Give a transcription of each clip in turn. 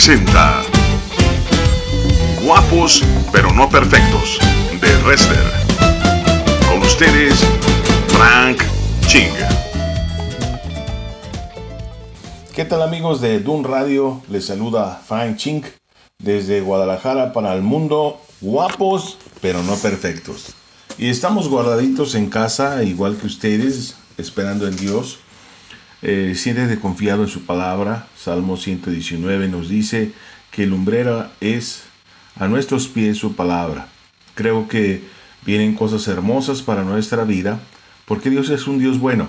presenta Guapos pero no perfectos de Wrestler. Con ustedes, Frank Ching. ¿Qué tal amigos de Dun Radio? Les saluda Frank Ching desde Guadalajara para el mundo. Guapos pero no perfectos. Y estamos guardaditos en casa, igual que ustedes, esperando en Dios. Eh, de confiado en su palabra. Salmo 119 nos dice que lumbrera es a nuestros pies su palabra. Creo que vienen cosas hermosas para nuestra vida porque Dios es un Dios bueno.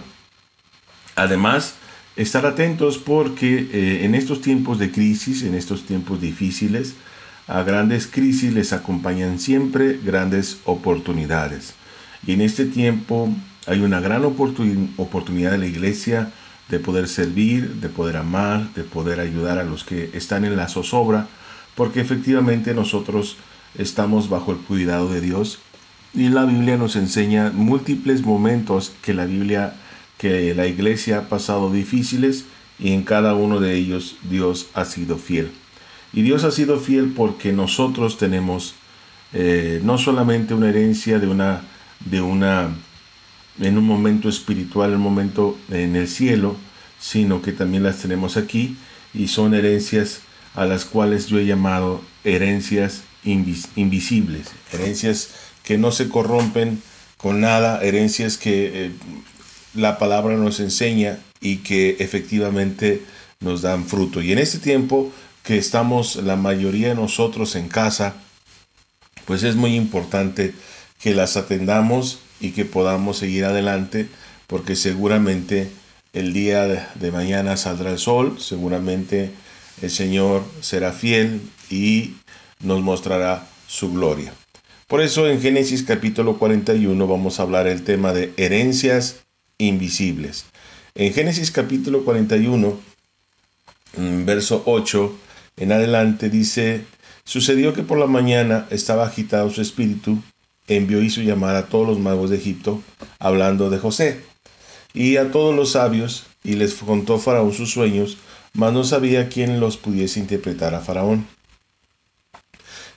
Además, estar atentos porque eh, en estos tiempos de crisis, en estos tiempos difíciles, a grandes crisis les acompañan siempre grandes oportunidades. Y en este tiempo hay una gran oportunidad de la iglesia de poder servir, de poder amar, de poder ayudar a los que están en la zozobra, porque efectivamente nosotros estamos bajo el cuidado de Dios y la Biblia nos enseña múltiples momentos que la Biblia, que la iglesia ha pasado difíciles y en cada uno de ellos Dios ha sido fiel. Y Dios ha sido fiel porque nosotros tenemos eh, no solamente una herencia de una, de una en un momento espiritual, un momento en el cielo, sino que también las tenemos aquí y son herencias a las cuales yo he llamado herencias invisibles, herencias que no se corrompen con nada, herencias que eh, la palabra nos enseña y que efectivamente nos dan fruto. Y en este tiempo que estamos la mayoría de nosotros en casa, pues es muy importante que las atendamos y que podamos seguir adelante porque seguramente el día de mañana saldrá el sol, seguramente el Señor será fiel y nos mostrará su gloria. Por eso en Génesis capítulo 41 vamos a hablar el tema de herencias invisibles. En Génesis capítulo 41, verso 8 en adelante dice, sucedió que por la mañana estaba agitado su espíritu envió hizo llamar a todos los magos de Egipto, hablando de José, y a todos los sabios, y les contó Faraón sus sueños, mas no sabía quién los pudiese interpretar a Faraón.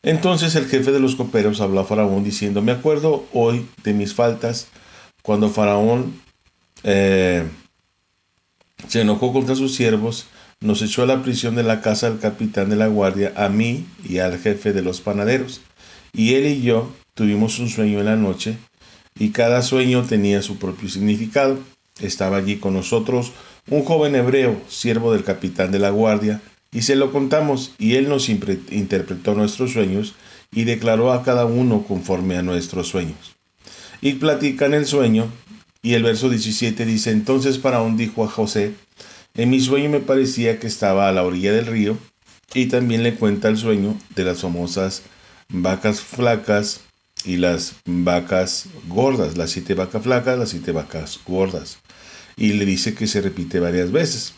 Entonces el jefe de los coperos habló a Faraón diciendo, me acuerdo hoy de mis faltas, cuando Faraón eh, se enojó contra sus siervos, nos echó a la prisión de la casa del capitán de la guardia, a mí y al jefe de los panaderos. Y él y yo Tuvimos un sueño en la noche y cada sueño tenía su propio significado. Estaba allí con nosotros un joven hebreo, siervo del capitán de la guardia, y se lo contamos, y él nos interpretó nuestros sueños y declaró a cada uno conforme a nuestros sueños. Y platican el sueño, y el verso 17 dice, entonces Faraón dijo a José, en mi sueño me parecía que estaba a la orilla del río, y también le cuenta el sueño de las famosas vacas flacas y las vacas gordas, las siete vacas flacas, las siete vacas gordas. Y le dice que se repite varias veces.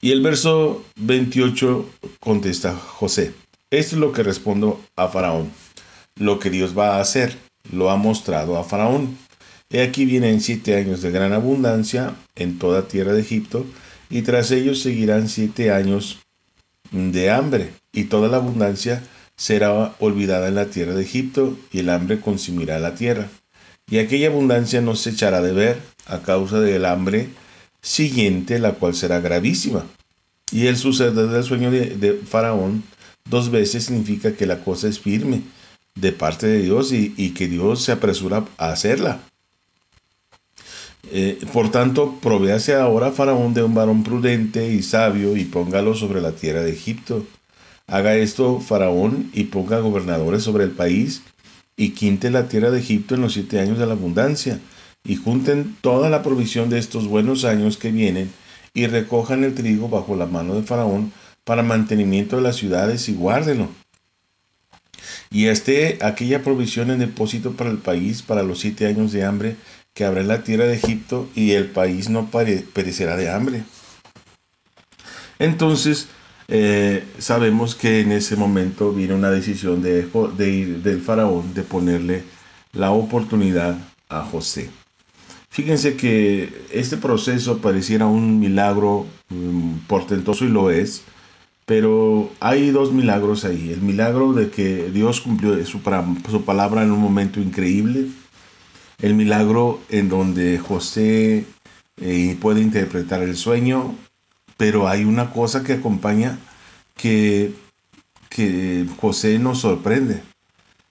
Y el verso 28 contesta José, esto es lo que respondo a Faraón. Lo que Dios va a hacer, lo ha mostrado a Faraón. He aquí vienen siete años de gran abundancia en toda tierra de Egipto, y tras ellos seguirán siete años de hambre, y toda la abundancia será olvidada en la tierra de Egipto, y el hambre consumirá la tierra. Y aquella abundancia no se echará de ver a causa del hambre siguiente, la cual será gravísima. Y el suceder del sueño de, Faraón dos veces significa que la cosa es firme de parte de Dios y, que Dios se apresura a hacerla. Eh, por tanto, provéase ahora Faraón de un varón prudente y sabio y póngalo sobre la tierra de Egipto Haga esto Faraón y ponga gobernadores sobre el país y quinte la tierra de Egipto en los siete años de la abundancia y junten toda la provisión de estos buenos años que vienen y recojan el trigo bajo la mano de Faraón para mantenimiento de las ciudades y guárdenlo. Y esté aquella provisión en depósito para el país para los siete años de hambre que habrá en la tierra de Egipto y el país no perecerá de hambre. Entonces eh, sabemos que en ese momento viene una decisión de, del faraón de ponerle la oportunidad a José. Fíjense que este proceso pareciera un milagro mm, portentoso y lo es, Pero hay dos milagros ahí. El milagro de que Dios cumplió su, su palabra en un momento increíble. El milagro en donde José eh, puede interpretar el sueño. Pero hay una cosa que acompaña que, que José nos sorprende.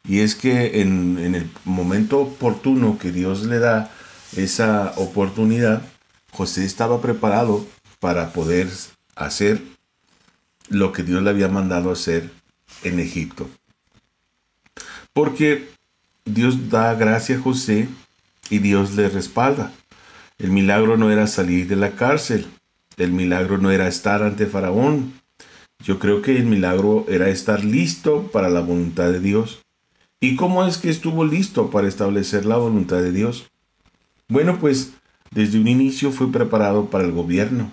Y es que en, en, el momento oportuno que Dios le da esa oportunidad, José estaba preparado para poder hacer lo que Dios le había mandado hacer en Egipto. Porque Dios da gracia a José y Dios le respalda. El milagro no era salir de la cárcel, el milagro no era estar ante Faraón. Yo creo que el milagro era estar listo para la voluntad de Dios. ¿Y cómo es que estuvo listo para establecer la voluntad de Dios? Bueno, pues desde un inicio fue preparado para el gobierno.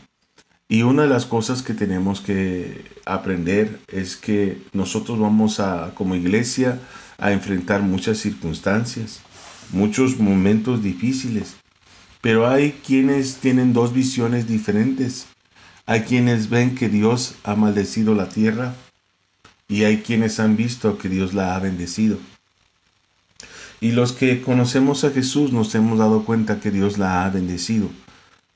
Y una de las cosas que tenemos que aprender es que nosotros vamos a, como iglesia, a enfrentar muchas circunstancias, muchos momentos difíciles. Pero hay quienes tienen dos visiones diferentes. Hay quienes ven que Dios ha maldecido la tierra y hay quienes han visto que Dios la ha bendecido. Y los que conocemos a Jesús nos hemos dado cuenta que Dios la ha bendecido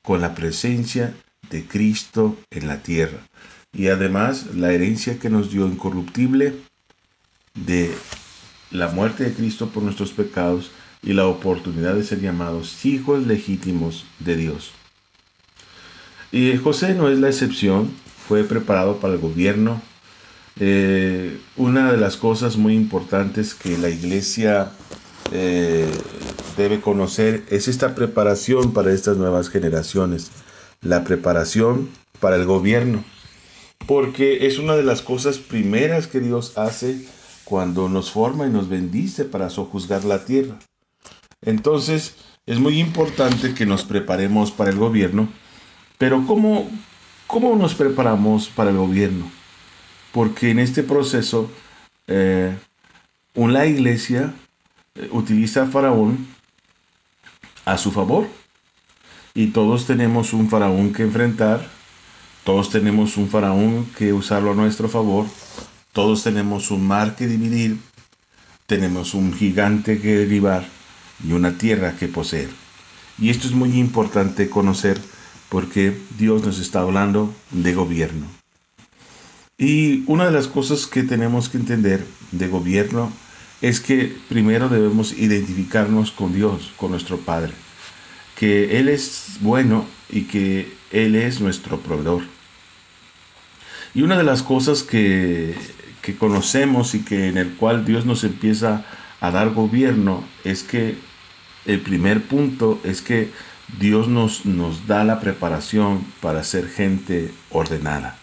con la presencia de Cristo en la tierra. Y además la herencia que nos dio incorruptible de la muerte de Cristo por nuestros pecados y la oportunidad de ser llamados hijos legítimos de Dios. Y José no es la excepción, fue preparado para el gobierno. Eh, una de las cosas muy importantes que la iglesia eh, debe conocer es esta preparación para estas nuevas generaciones, la preparación para el gobierno, porque es una de las cosas primeras que Dios hace cuando nos forma y nos bendice para sojuzgar la tierra. Entonces, es muy importante que nos preparemos para el gobierno, pero ¿cómo, cómo nos preparamos para el gobierno? Porque en este proceso, eh, una iglesia eh, utiliza a Faraón a su favor. Y todos tenemos un faraón que enfrentar, todos tenemos un faraón que usarlo a nuestro favor, todos tenemos un mar que dividir, tenemos un gigante que derribar y una tierra que poseer. Y esto es muy importante conocer porque Dios nos está hablando de gobierno. Y una de las cosas que tenemos que entender de gobierno es que primero debemos identificarnos con Dios, con nuestro Padre, que Él es bueno y que Él es nuestro proveedor. Y una de las cosas que, que conocemos y que en el cual Dios nos empieza a dar gobierno es que el primer punto es que Dios nos, nos da la preparación para ser gente ordenada,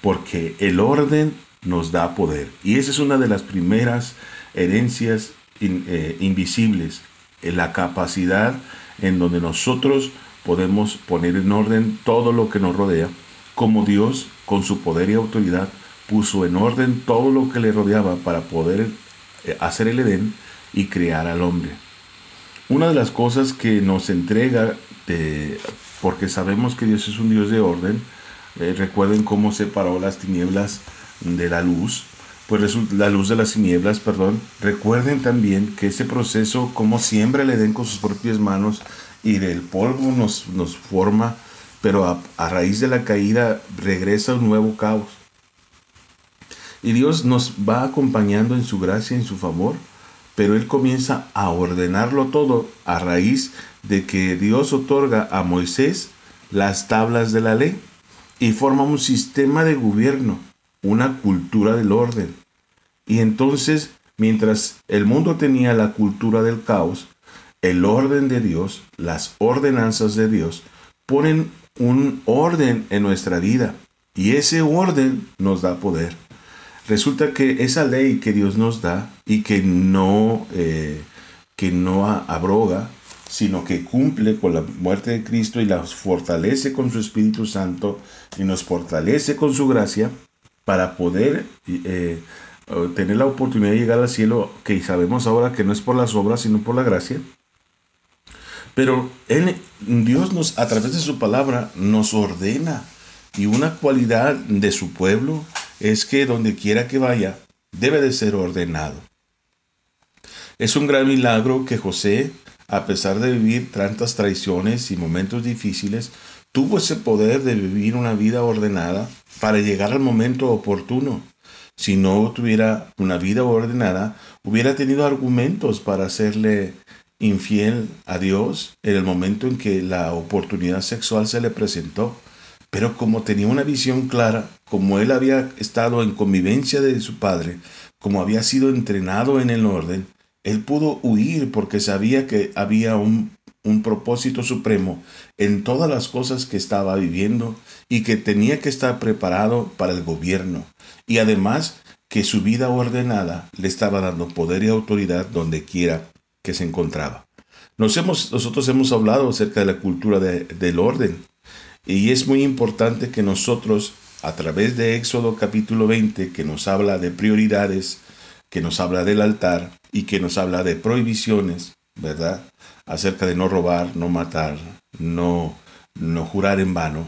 porque el orden nos da poder. Y esa es una de las primeras herencias eh, invisibles, en la capacidad en donde nosotros podemos poner en orden todo lo que nos rodea, como Dios con su poder y autoridad puso en orden todo lo que le rodeaba para poder eh, hacer el Edén y crear al hombre. Una de las cosas que nos entrega, porque sabemos que Dios es un Dios de orden, eh, recuerden cómo separó las tinieblas de la luz, pues la luz de las tinieblas, perdón. Recuerden también que ese proceso, como siempre le den con sus propias manos y del polvo nos, nos forma, pero a, a raíz de la caída regresa un nuevo caos. Y Dios nos va acompañando en su gracia, en su favor, pero Él comienza a ordenarlo todo a raíz de que Dios otorga a Moisés las tablas de la ley y forma un sistema de gobierno una cultura del orden. Y entonces, mientras el mundo tenía la cultura del caos, el orden de Dios, las ordenanzas de Dios, ponen un orden en nuestra vida. Y ese orden nos da poder. Resulta que esa ley que Dios nos da y que no, eh, que no abroga, sino que cumple con la muerte de Cristo y las fortalece con su Espíritu Santo y nos fortalece con su gracia, para poder eh, tener la oportunidad de llegar al cielo, que sabemos ahora que no es por las obras, sino por la gracia. Pero él, Dios a través de su palabra, nos ordena. Y una cualidad de su pueblo es que donde quiera que vaya, debe de ser ordenado. Es un gran milagro que José, a pesar de vivir tantas traiciones y momentos difíciles, tuvo ese poder de vivir una vida ordenada para llegar al momento oportuno. Si no tuviera una vida ordenada, hubiera tenido argumentos para hacerle infiel a Dios en el momento en que la oportunidad sexual se le presentó. Pero como tenía una visión clara, como él había estado en convivencia de su padre, como había sido entrenado en el orden, él pudo huir porque sabía que había un, propósito supremo en todas las cosas que estaba viviendo y que tenía que estar preparado para el gobierno. Y además que su vida ordenada le estaba dando poder y autoridad donde quiera que se encontraba. Nos hemos, nosotros hemos hablado acerca de la cultura del orden y es muy importante que nosotros, a través de Éxodo capítulo 20, que nos habla de prioridades, que nos habla del altar y que nos habla de prohibiciones, ¿verdad? Acerca de no robar, no matar, no, no jurar en vano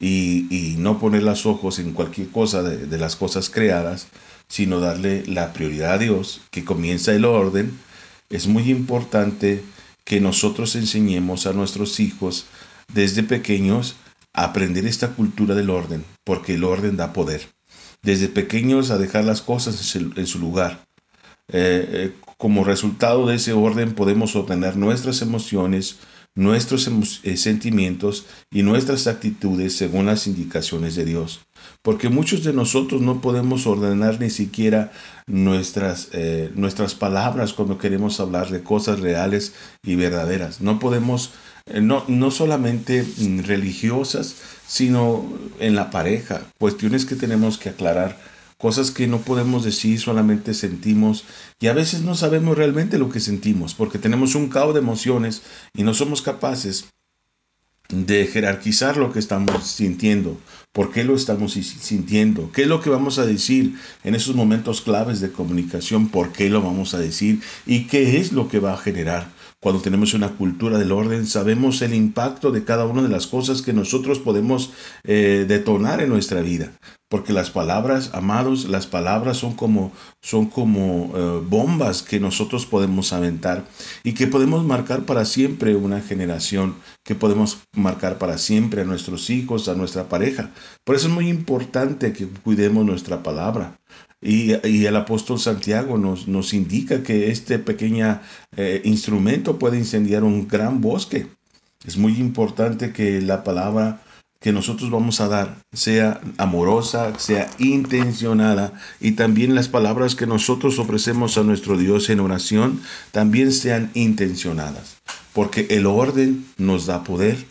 y, no poner los ojos en cualquier cosa de, de las cosas creadas, sino darle la prioridad a Dios, que comienza el orden. Es muy importante que nosotros enseñemos a nuestros hijos desde pequeños aprender esta cultura del orden, porque el orden da poder. Desde pequeños a dejar las cosas en su lugar. Eh, eh, como resultado de ese orden podemos obtener nuestras emociones, nuestros eh, sentimientos y nuestras actitudes según las indicaciones de Dios. Porque muchos de nosotros no podemos ordenar ni siquiera nuestras, nuestras palabras cuando queremos hablar de cosas reales y verdaderas. No podemos no, no solamente mm, religiosas, sino en la pareja, cuestiones que tenemos que aclarar, cosas que no podemos decir, solamente sentimos y a veces no sabemos realmente lo que sentimos, porque tenemos un caos de emociones y no somos capaces de jerarquizar lo que estamos sintiendo, por qué lo estamos sintiendo, qué es lo que vamos a decir en esos momentos claves de comunicación, por qué lo vamos a decir y qué es lo que va a generar. Cuando tenemos una cultura del orden, sabemos el impacto de cada una de las cosas que nosotros podemos eh, detonar en nuestra vida. Porque las palabras, amados, las palabras son como, son como eh, bombas que nosotros podemos aventar y que podemos marcar para siempre una generación, que podemos marcar para siempre a nuestros hijos, a nuestra pareja. Por eso es muy importante que cuidemos nuestra palabra. Y, el apóstol Santiago nos, nos indica que este pequeño eh, instrumento puede incendiar un gran bosque. Es muy importante que la palabra que nosotros vamos a dar sea amorosa, sea intencionada y también las palabras que nosotros ofrecemos a nuestro Dios en oración también sean intencionadas. Porque el orden nos da poder.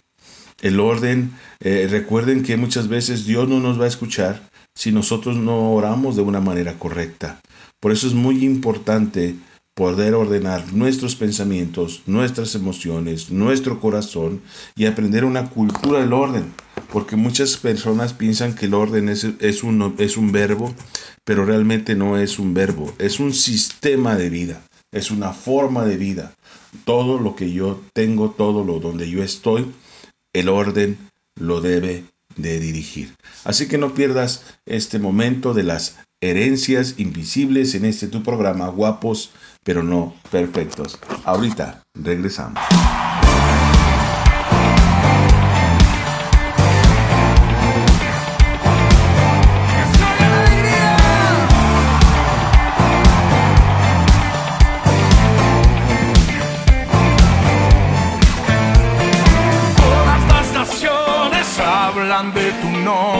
El orden, eh, recuerden que muchas veces Dios no nos va a escuchar si nosotros no oramos de una manera correcta. Por eso es muy importante poder ordenar nuestros pensamientos, nuestras emociones, nuestro corazón y aprender una cultura del orden. Porque muchas personas piensan que el orden es, es, un, es un verbo, pero realmente no es un verbo, es un sistema de vida, es una forma de vida. Todo lo que yo tengo, todo lo donde yo estoy, el orden lo debe de dirigir. Así que no pierdas este momento de las herencias invisibles en este tu programa, guapos pero no perfectos. Ahorita regresamos. De tu nombre,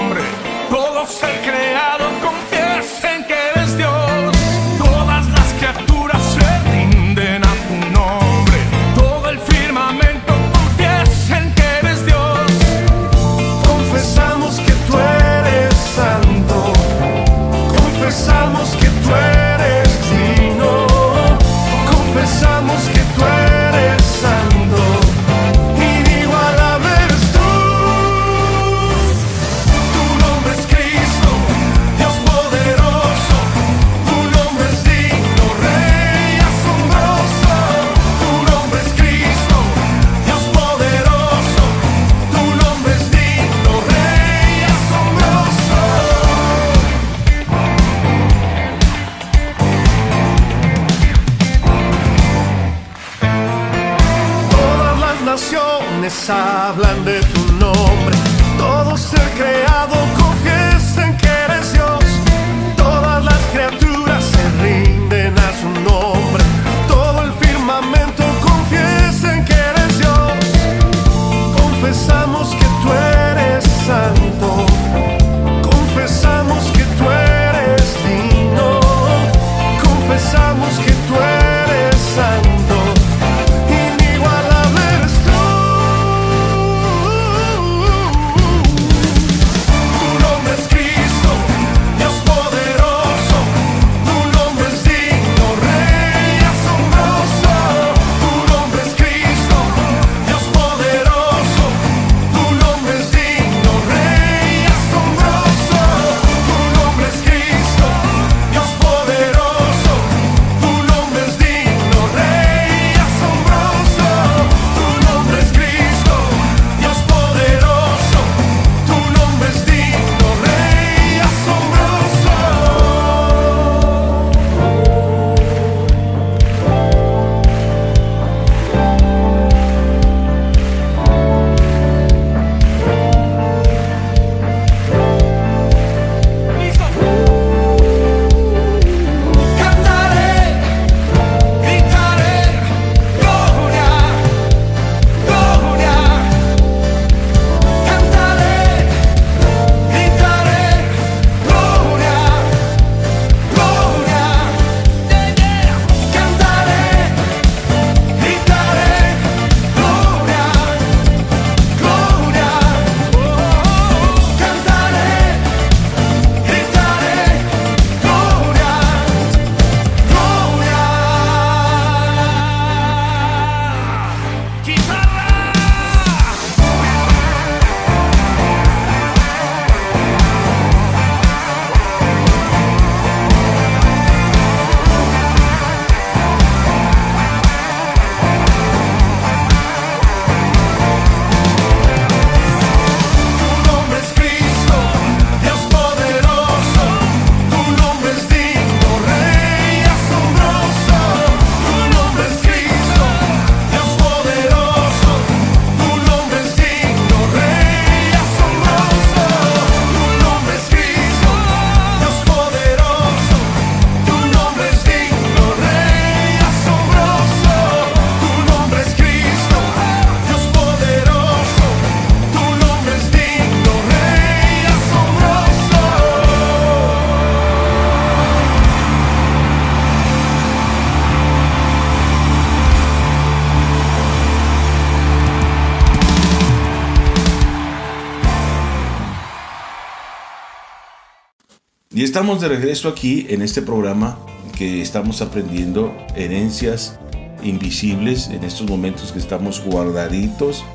estamos de regreso aquí en este programa que estamos aprendiendo herencias invisibles en estos momentos que estamos guardaditos.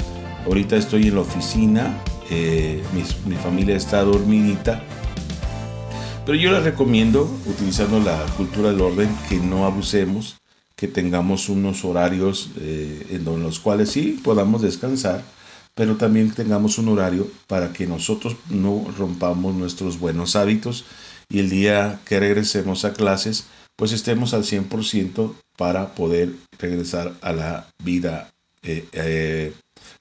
Ahorita estoy en la oficina, eh, mis- mi, familia está dormidita, pero yo les recomiendo, utilizando la cultura del orden, que no abusemos, que tengamos unos horarios eh, en los cuales sí podamos descansar, pero también tengamos un horario para que nosotros no rompamos nuestros buenos hábitos y el día que regresemos a clases, pues estemos al 100% para poder regresar a la vida eh, eh,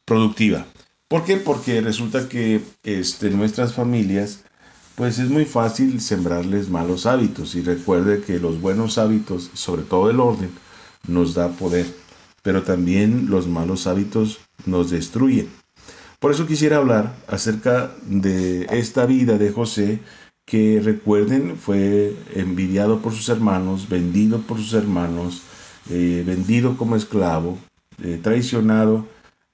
productiva. ¿Por qué? Porque resulta que este, nuestras familias, pues es muy fácil sembrarles malos hábitos y recuerde que los buenos hábitos, sobre todo el orden, nos da poder, pero también los malos hábitos nos destruyen. Por eso quisiera hablar acerca de esta vida de José, que recuerden fue envidiado por sus hermanos, vendido por sus hermanos, eh, vendido como esclavo, eh, traicionado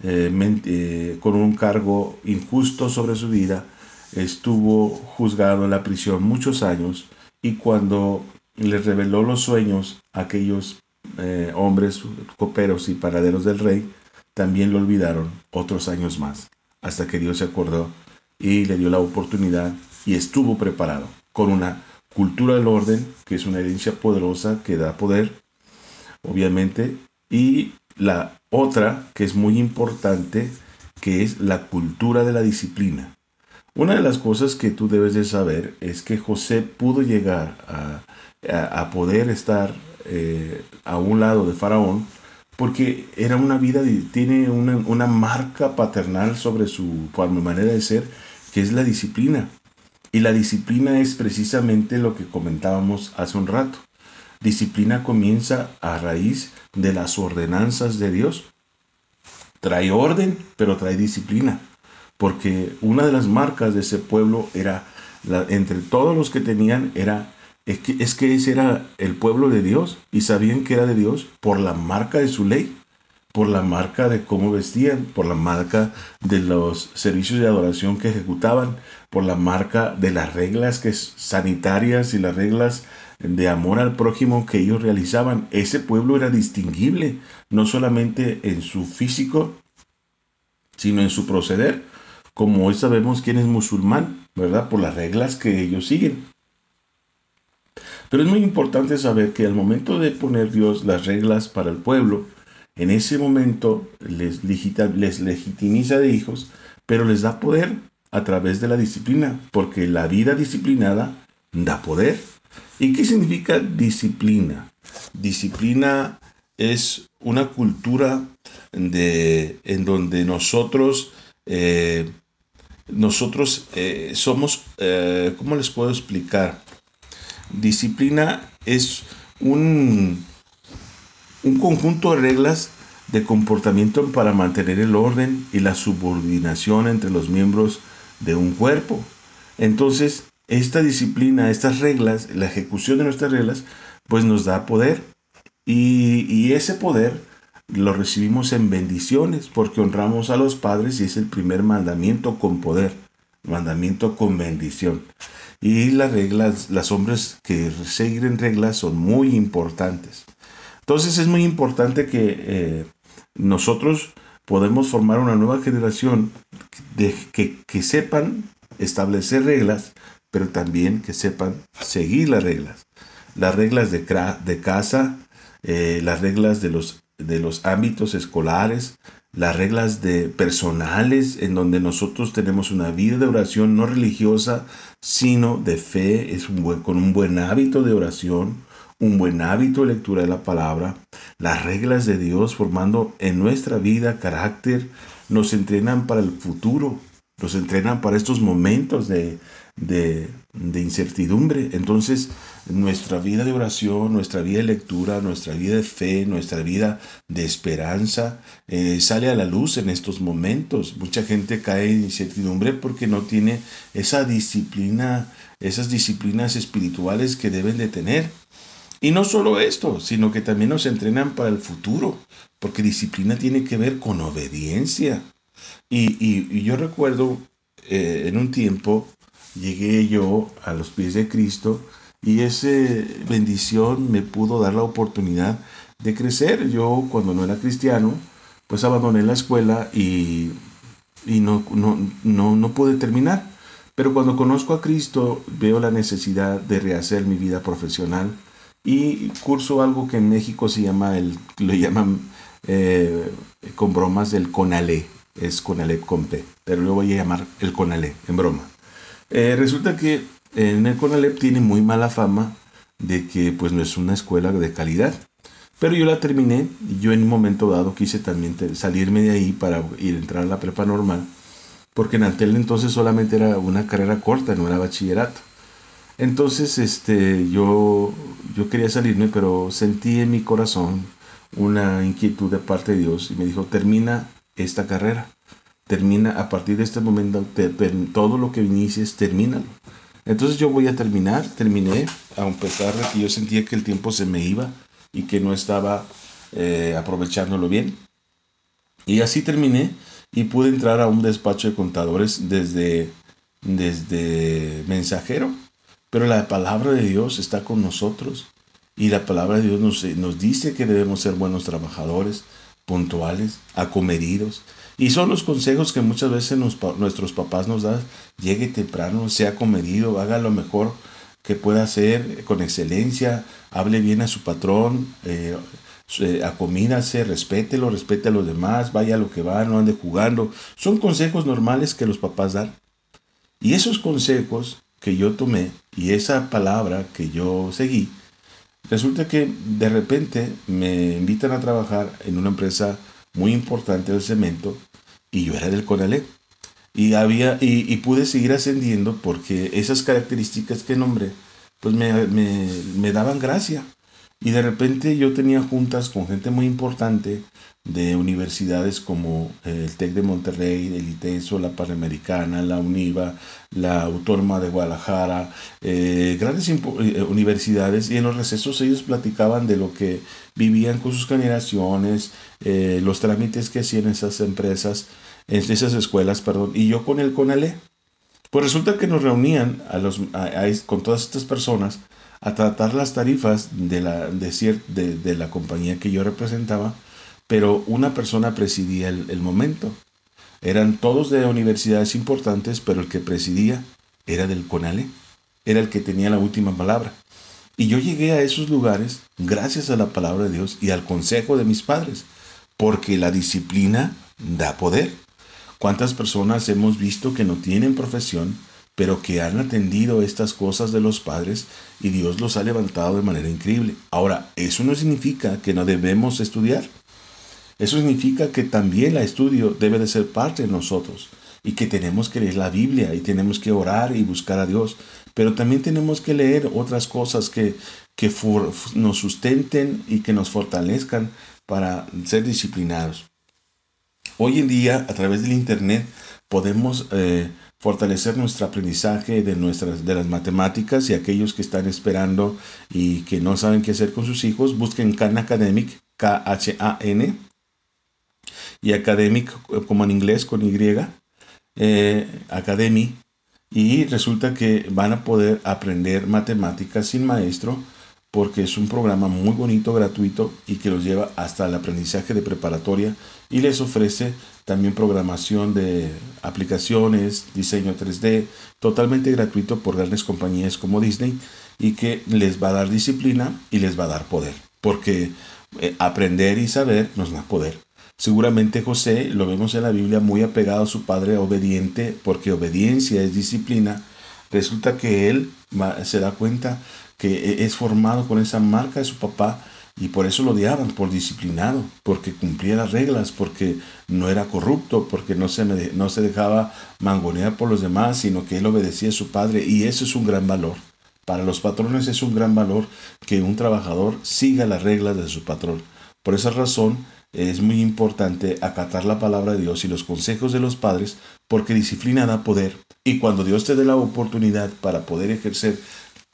eh, con un cargo injusto sobre su vida, estuvo juzgado en la prisión muchos años y cuando le reveló los sueños a aquellos hombres coperos y paraderos del rey, también lo olvidaron otros años más, hasta que Dios se acordó y le dio la oportunidad y estuvo preparado con una cultura del orden, que es una herencia poderosa que da poder, obviamente, y la otra, que es muy importante, que es la cultura de la disciplina. Una de las cosas que tú debes de saber es que José pudo llegar a, a- poder estar eh, a un lado de Faraón porque era una vida, tiene una, una marca paternal sobre su manera de ser, que es la disciplina. Y la disciplina es precisamente lo que comentábamos hace un rato. Disciplina comienza a raíz de las ordenanzas de Dios. Trae orden, pero trae disciplina. Porque una de las marcas de ese pueblo era, entre todos los que tenían, era es que, es que ese era el pueblo de Dios y sabían que era de Dios por la marca de su ley, por la marca de cómo vestían, por la marca de los servicios de adoración que ejecutaban, por la marca de las reglas que sanitarias y las reglas de amor al prójimo que ellos realizaban. Ese pueblo era distinguible, no solamente en su físico, sino en su proceder, como hoy sabemos quién es musulmán, ¿verdad? Por las reglas que ellos siguen. Pero es muy importante saber que al momento de poner Dios las reglas para el pueblo, en ese momento les, les legitimiza de hijos, pero les da poder a través de la disciplina, porque la vida disciplinada da poder. ¿Y qué significa disciplina? Disciplina es una cultura de, en donde nosotros, eh, nosotros eh, somos, eh, ¿cómo les puedo explicar? Disciplina es un, un conjunto de reglas de comportamiento para mantener el orden y la subordinación entre los miembros de un cuerpo. Entonces, esta disciplina, estas reglas, la ejecución de nuestras reglas, pues nos da poder. Y, y, ese poder lo recibimos en bendiciones, porque honramos a los padres y es el primer mandamiento con poder, mandamiento con bendición. Y las reglas, las hombres que siguen reglas son muy importantes. Entonces es muy importante que eh, nosotros podemos formar una nueva generación de, que, sepan establecer reglas, pero también que sepan seguir las reglas. Las reglas de, casa, eh, las reglas de los, de los ámbitos escolares, las reglas de personales en donde nosotros tenemos una vida de oración no religiosa, sino de fe, es con un buen hábito de oración, un buen hábito de lectura de la palabra, las reglas de Dios formando en nuestra vida carácter, nos entrenan para el futuro, nos entrenan para estos momentos de, de, incertidumbre. Entonces, nuestra vida de oración, nuestra vida de lectura, nuestra vida de fe, nuestra vida de esperanza, eh, sale a la luz en estos momentos. Mucha gente cae en incertidumbre porque no tiene esa disciplina, esas disciplinas espirituales que deben de tener. Y no solo esto, sino que también nos entrenan para el futuro, porque disciplina tiene que ver con obediencia. Y, yo recuerdo eh, en un tiempo, llegué yo a los pies de Cristo y esa bendición me pudo dar la oportunidad de crecer. Yo cuando no era cristiano, pues abandoné la escuela y, y no, no, no, no pude terminar. Pero cuando conozco a Cristo veo la necesidad de rehacer mi vida profesional y curso algo que en México se llama, el, lo llaman eh, con bromas el CONALE, es CONALE con P, pero lo voy a llamar el CONALE, en broma. Eh, resulta que en el CONALEP tiene muy mala fama de que pues no es una escuela de calidad. Pero yo la terminé y yo en un momento dado quise también salirme de ahí para ir a entrar a la prepa normal. Porque en aquel entonces solamente era una carrera corta, no era bachillerato. Entonces este, yo, yo quería salirme, pero sentí en mi corazón una inquietud de parte de Dios y me dijo, termina esta carrera termina a partir de este momento, todo lo que inicies, termínalo. Entonces yo voy a terminar, terminé, a pesar de que yo sentía que el tiempo se me iba y que no estaba eh, aprovechándolo bien. Y así terminé y pude entrar a un despacho de contadores desde, desde mensajero. Pero la palabra de Dios está con nosotros y la palabra de Dios nos, nos dice que debemos ser buenos trabajadores, puntuales, acomedidos. Y son los consejos que muchas veces nuestros papás nos dan. Llegue temprano, sea comedido, haga lo mejor que pueda hacer con excelencia, hable bien a su patrón, eh, acomídase, respételo, respete a los demás, vaya a lo que va, no ande jugando. Son consejos normales que los papás dan. Y esos consejos que yo tomé y esa palabra que yo seguí, Resulta que de repente me invitan a trabajar en una empresa muy importante del cemento y yo era del CONALEP. Y, había, y, pude seguir ascendiendo porque esas características que nombré pues me, me, me daban gracia. Y de repente yo tenía juntas con gente muy importante de universidades como el TEC de Monterrey, el ITESO, la Panamericana, la UNIVA, la Autónoma de Guadalajara, eh, grandes eh, universidades y en los recesos ellos platicaban de lo que vivían con sus generaciones, eh, los trámites que hacían esas empresas, esas escuelas, perdón, y yo con el CONALE. Pues resulta que nos reunían a los, con todas estas personas a tratar las tarifas de la, de, de, la compañía que yo representaba, pero una persona presidía el, momento. Eran todos de universidades importantes, pero el que presidía era del CONALE, era el que tenía la última palabra. Y yo llegué a esos lugares gracias a la palabra de Dios y al consejo de mis padres, porque la disciplina da poder. ¿Cuántas personas hemos visto que no tienen profesión, pero que han atendido estas cosas de los padres y Dios los ha levantado de manera increíble. Ahora, eso no significa que no debemos estudiar. Eso significa que también el estudio debe de ser parte de nosotros y que tenemos que leer la Biblia y tenemos que orar y buscar a Dios, pero también tenemos que leer otras cosas que, que nos sustenten y que nos fortalezcan para ser disciplinados. Hoy en día, a través del Internet, podemos eh, fortalecer nuestro aprendizaje de, nuestras, de las matemáticas y aquellos que están esperando y que no saben qué hacer con sus hijos, busquen Khan Academic, K-H-A-N, y Academic como en inglés con Y, eh, Academy, y resulta que van a poder aprender matemáticas sin maestro porque es un programa muy bonito, gratuito y que los lleva hasta el aprendizaje de preparatoria y les ofrece también programación de aplicaciones, diseño 3D, totalmente gratuito por grandes compañías como Disney y que les va a dar disciplina y les va a dar poder, porque eh, aprender y saber nos da poder. Seguramente José, lo vemos en la Biblia, muy apegado a su padre, obediente, porque obediencia es disciplina. Resulta que él se da cuenta que e, es formado con esa marca de su papá y por eso lo odiaban, por disciplinado, porque cumplía las reglas, porque no era corrupto, porque no se, no se dejaba mangonear por los demás, sino que él obedecía a su padre y eso es un gran valor. Para los patrones es un gran valor que un trabajador siga las reglas de su patrón. Por esa razón es muy importante acatar la palabra de Dios y los consejos de los padres porque disciplina da poder. Y cuando Dios te dé la oportunidad para poder ejercer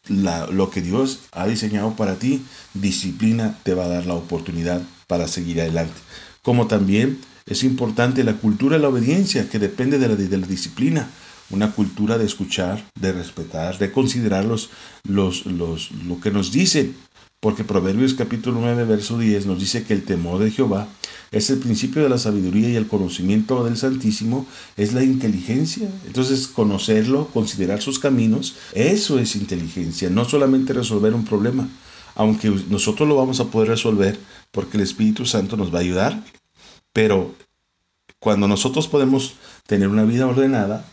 lo que Dios ha diseñado para ti, disciplina te va a dar la oportunidad para seguir adelante. Como también es importante la cultura de la obediencia, que depende de la, de la disciplina. Una cultura de escuchar, de respetar, de considerar los, los, los, lo que nos dicen porque Proverbios capítulo 9, verso 10 nos dice que el temor de Jehová es el principio de la sabiduría y el conocimiento del Santísimo es la inteligencia. Entonces, conocerlo, considerar sus caminos, eso es inteligencia, no solamente resolver un problema, aunque nosotros lo vamos a poder resolver porque el Espíritu Santo nos va a ayudar, pero cuando nosotros podemos tener una vida ordenada,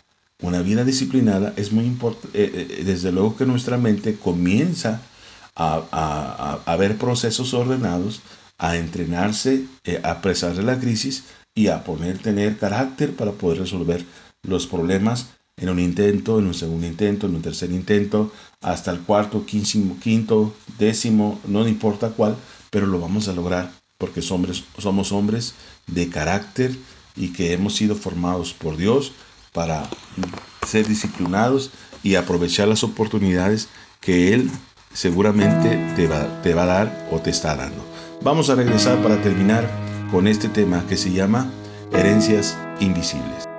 una vida disciplinada, es muy importante, eh, eh, desde luego que nuestra mente comienza a, ver procesos ordenados, a entrenarse, eh, a pesar de la crisis y a poner, tener carácter para poder resolver los problemas en un intento, en un segundo intento, en un tercer intento, hasta el cuarto, quinto, décimo, no importa cuál, pero lo vamos a lograr porque somos, somos hombres de carácter y que hemos sido formados por Dios para ser disciplinados y aprovechar las oportunidades que Él seguramente te va, te va a dar o te está dando. Vamos a regresar para terminar con este tema que se llama herencias invisibles.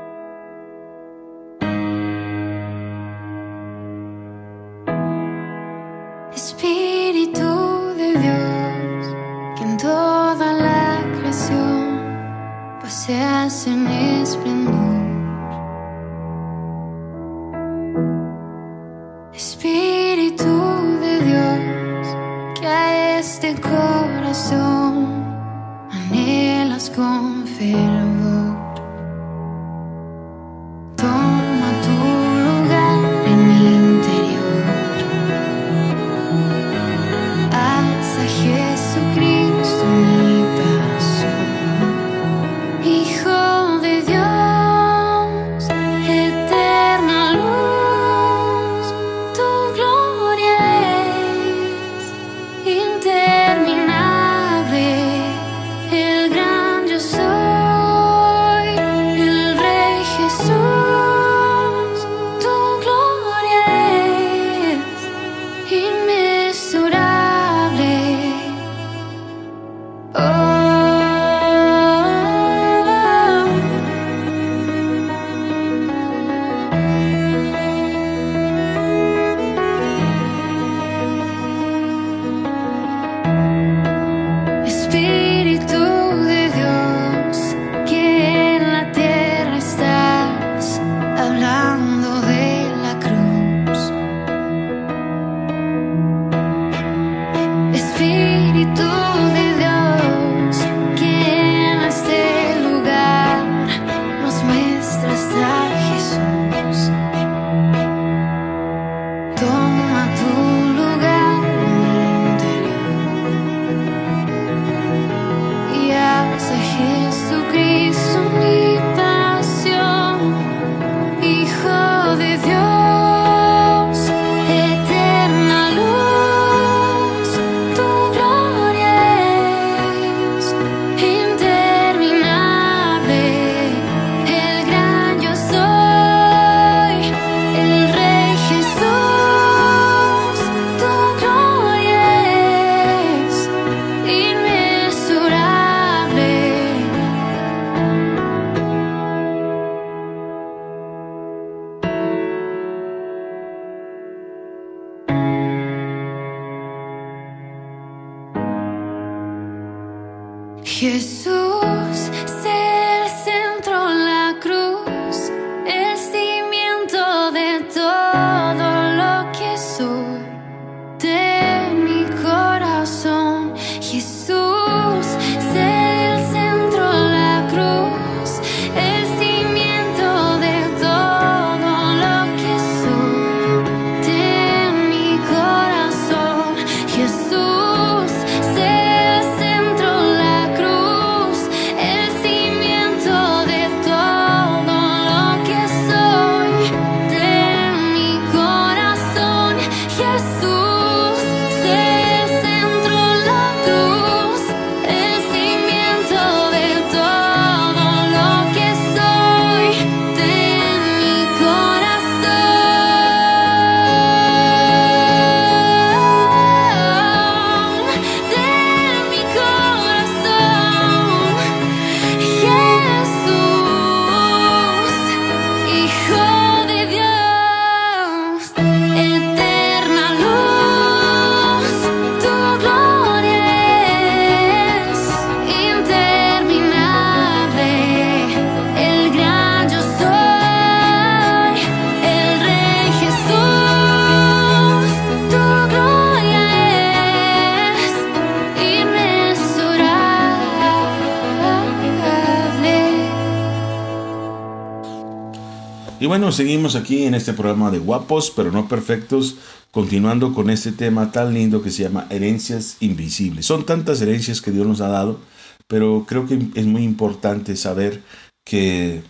Seguimos aquí en este programa de Guapos, pero no perfectos, continuando con este tema tan lindo que se llama herencias invisibles. Son tantas herencias que Dios nos ha dado, pero creo que es muy importante saber que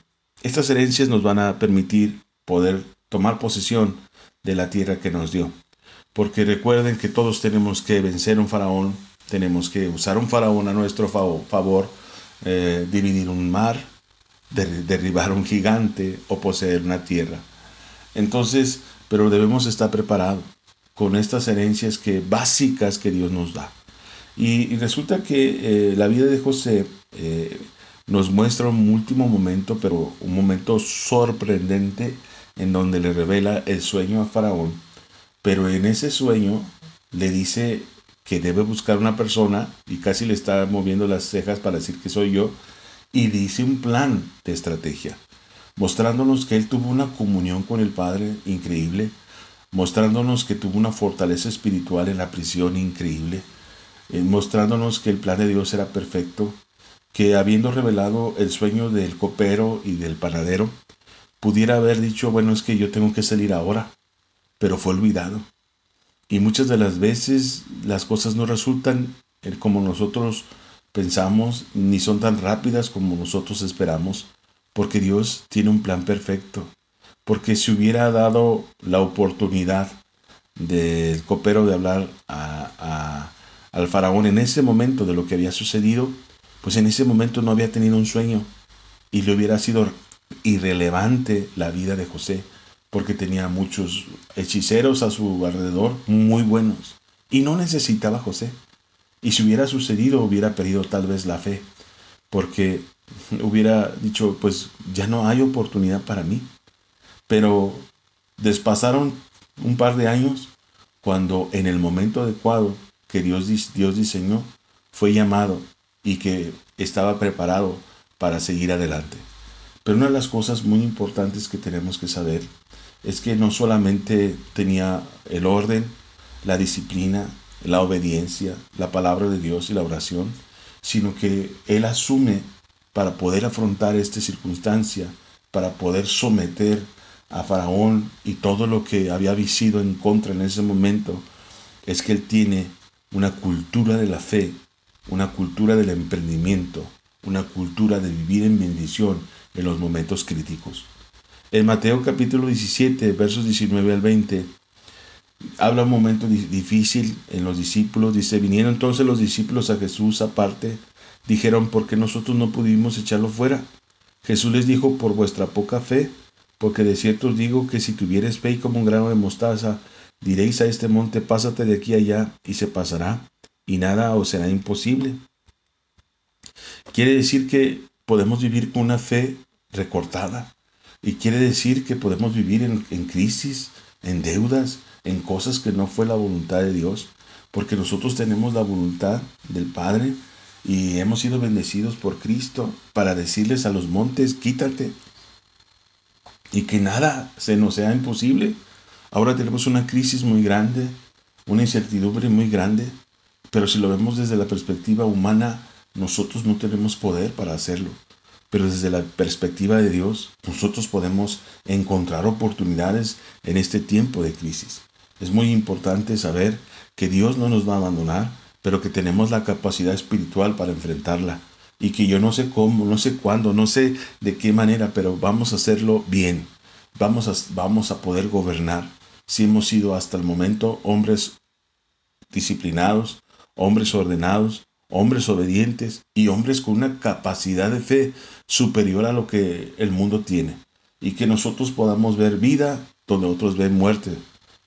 estas herencias nos van a permitir poder tomar posesión de la tierra que nos dio. Porque recuerden que todos tenemos que vencer un faraón, tenemos que usar un faraón a nuestro favo- favor, eh, dividir un mar, derribar un gigante o poseer una tierra. Entonces, pero debemos estar preparados con estas herencias que básicas que Dios nos da. Y, resulta que eh, la vida de José eh, nos muestra un último momento, pero un momento sorprendente en donde le revela el sueño a Faraón. Pero en ese sueño le dice que debe buscar una persona y casi le está moviendo las cejas para decir que soy yo y dice un plan de estrategia, mostrándonos que él tuvo una comunión con el Padre increíble, mostrándonos que tuvo una fortaleza espiritual en la prisión increíble, eh, mostrándonos que el plan de Dios era perfecto, que habiendo revelado el sueño del copero y del panadero, pudiera haber dicho, bueno, es que yo tengo que salir ahora, pero fue olvidado. Y muchas de las veces las cosas no resultan como nosotros pensamos, ni son tan rápidas como nosotros esperamos, porque Dios tiene un plan perfecto. Porque si hubiera dado la oportunidad del copero de hablar a- al faraón en ese momento de lo que había sucedido, pues en ese momento no había tenido un sueño y le hubiera sido irrelevante la vida de José, porque tenía muchos hechiceros a su alrededor muy buenos y no necesitaba José. Y si hubiera sucedido, hubiera perdido tal vez la fe, porque hubiera dicho, pues ya no hay oportunidad para mí. Pero despasaron un par de años cuando en el momento adecuado que Dios, Dios diseñó, fue llamado y que estaba preparado para seguir adelante. Pero una de las cosas muy importantes que tenemos que saber es que no solamente tenía el orden, la disciplina, la obediencia, la palabra de Dios y la oración, sino que él asume para poder afrontar esta circunstancia, para poder someter a Faraón y todo lo que había visido en contra en ese momento, es que él tiene una cultura de la fe, una cultura del emprendimiento, una cultura de vivir en bendición en los momentos críticos. En Mateo capítulo 17, versos 19 al 20, habla un momento di- difícil en los discípulos. Dice, vinieron entonces los discípulos a Jesús aparte, dijeron, ¿por qué nosotros no pudimos echarlo fuera? Jesús les dijo, por vuestra poca fe, porque de cierto os digo que si tuvieres fe como un grano de mostaza, diréis a este monte, pásate de aquí a allá, y se pasará, y nada os será imposible. Quiere decir que podemos vivir con una fe recortada, y quiere decir que podemos vivir en, en crisis, en deudas, en cosas que no fue la voluntad de Dios, porque nosotros tenemos la voluntad del Padre y hemos sido bendecidos por Cristo para decirles a los montes, quítate. Y que nada se nos sea imposible. Ahora tenemos una crisis muy grande, una incertidumbre muy grande, pero si lo vemos desde la perspectiva humana, nosotros no tenemos poder para hacerlo. Pero desde la perspectiva de Dios, nosotros podemos encontrar oportunidades en este tiempo de crisis. Es muy importante saber que Dios no nos va a abandonar, pero que tenemos la capacidad espiritual para enfrentarla. Y que yo no sé cómo, no sé cuándo, no sé de qué manera, pero vamos a hacerlo bien. Vamos a, vamos a poder gobernar. Si hemos sido hasta el momento hombres disciplinados, hombres ordenados, hombres obedientes y hombres con una capacidad de fe superior a lo que el mundo tiene. Y que nosotros podamos ver vida donde otros ven muerte.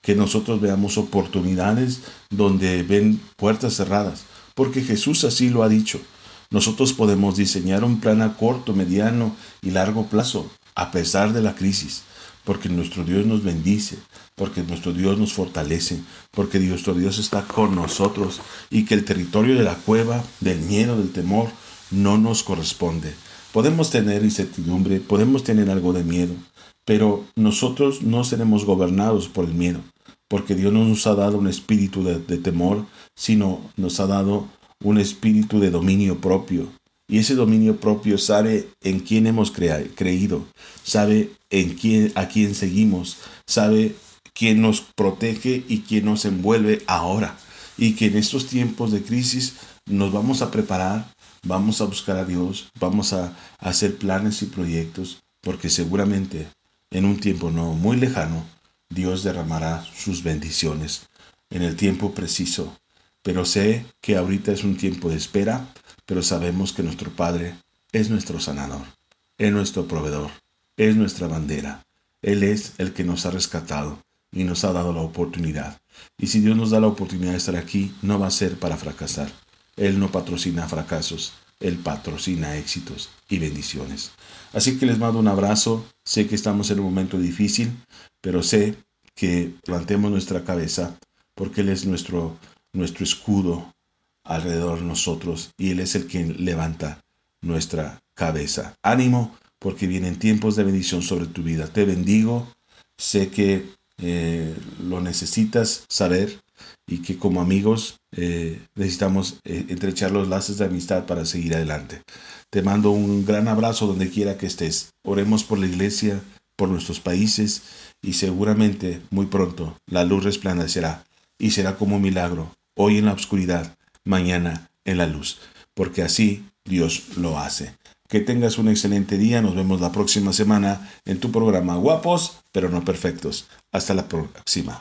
Que nosotros veamos oportunidades donde ven puertas cerradas. Porque Jesús así lo ha dicho. Nosotros podemos diseñar un plan a corto, mediano y largo plazo, a pesar de la crisis porque nuestro Dios nos bendice, porque nuestro Dios nos fortalece, porque nuestro Dios está con nosotros y que el territorio de la cueva, del miedo, del temor, no nos corresponde. Podemos tener incertidumbre, podemos tener algo de miedo, pero nosotros no seremos gobernados por el miedo, porque Dios no nos ha dado un espíritu de, temor, sino nos ha dado un espíritu de dominio propio, y ese dominio propio sabe en quién hemos creído, sabe en quién, a quién seguimos, sabe quién nos protege y quién nos envuelve ahora. Y que en estos tiempos de crisis nos vamos a preparar, vamos a buscar a Dios, vamos a, a hacer planes y proyectos, porque seguramente en un tiempo no muy lejano, Dios derramará sus bendiciones en el tiempo preciso. Pero sé que ahorita es un tiempo de espera, pero sabemos que nuestro Padre es nuestro sanador, es nuestro proveedor, es nuestra bandera. Él es el que nos ha rescatado y nos ha dado la oportunidad. Y si Dios nos da la oportunidad de estar aquí, no va a ser para fracasar. Él no patrocina fracasos, Él patrocina éxitos y bendiciones. Así que les mando un abrazo. Sé que estamos en un momento difícil, pero sé que plantemos nuestra cabeza porque Él es nuestro, nuestro escudo, alrededor de nosotros y Él es el que levanta nuestra cabeza. Ánimo porque vienen tiempos de bendición sobre tu vida. Te bendigo, sé que eh, lo necesitas saber y que como amigos eh, necesitamos eh, entrechar los lazos de amistad para seguir adelante. Te mando un gran abrazo donde quiera que estés. Oremos por la iglesia, por nuestros países y seguramente muy pronto la luz resplandecerá y será como un milagro. Hoy en la oscuridad mañana en la luz, porque así Dios lo hace. Que tengas un excelente día, nos vemos la próxima semana en tu programa Guapos, pero no perfectos. Hasta la próxima.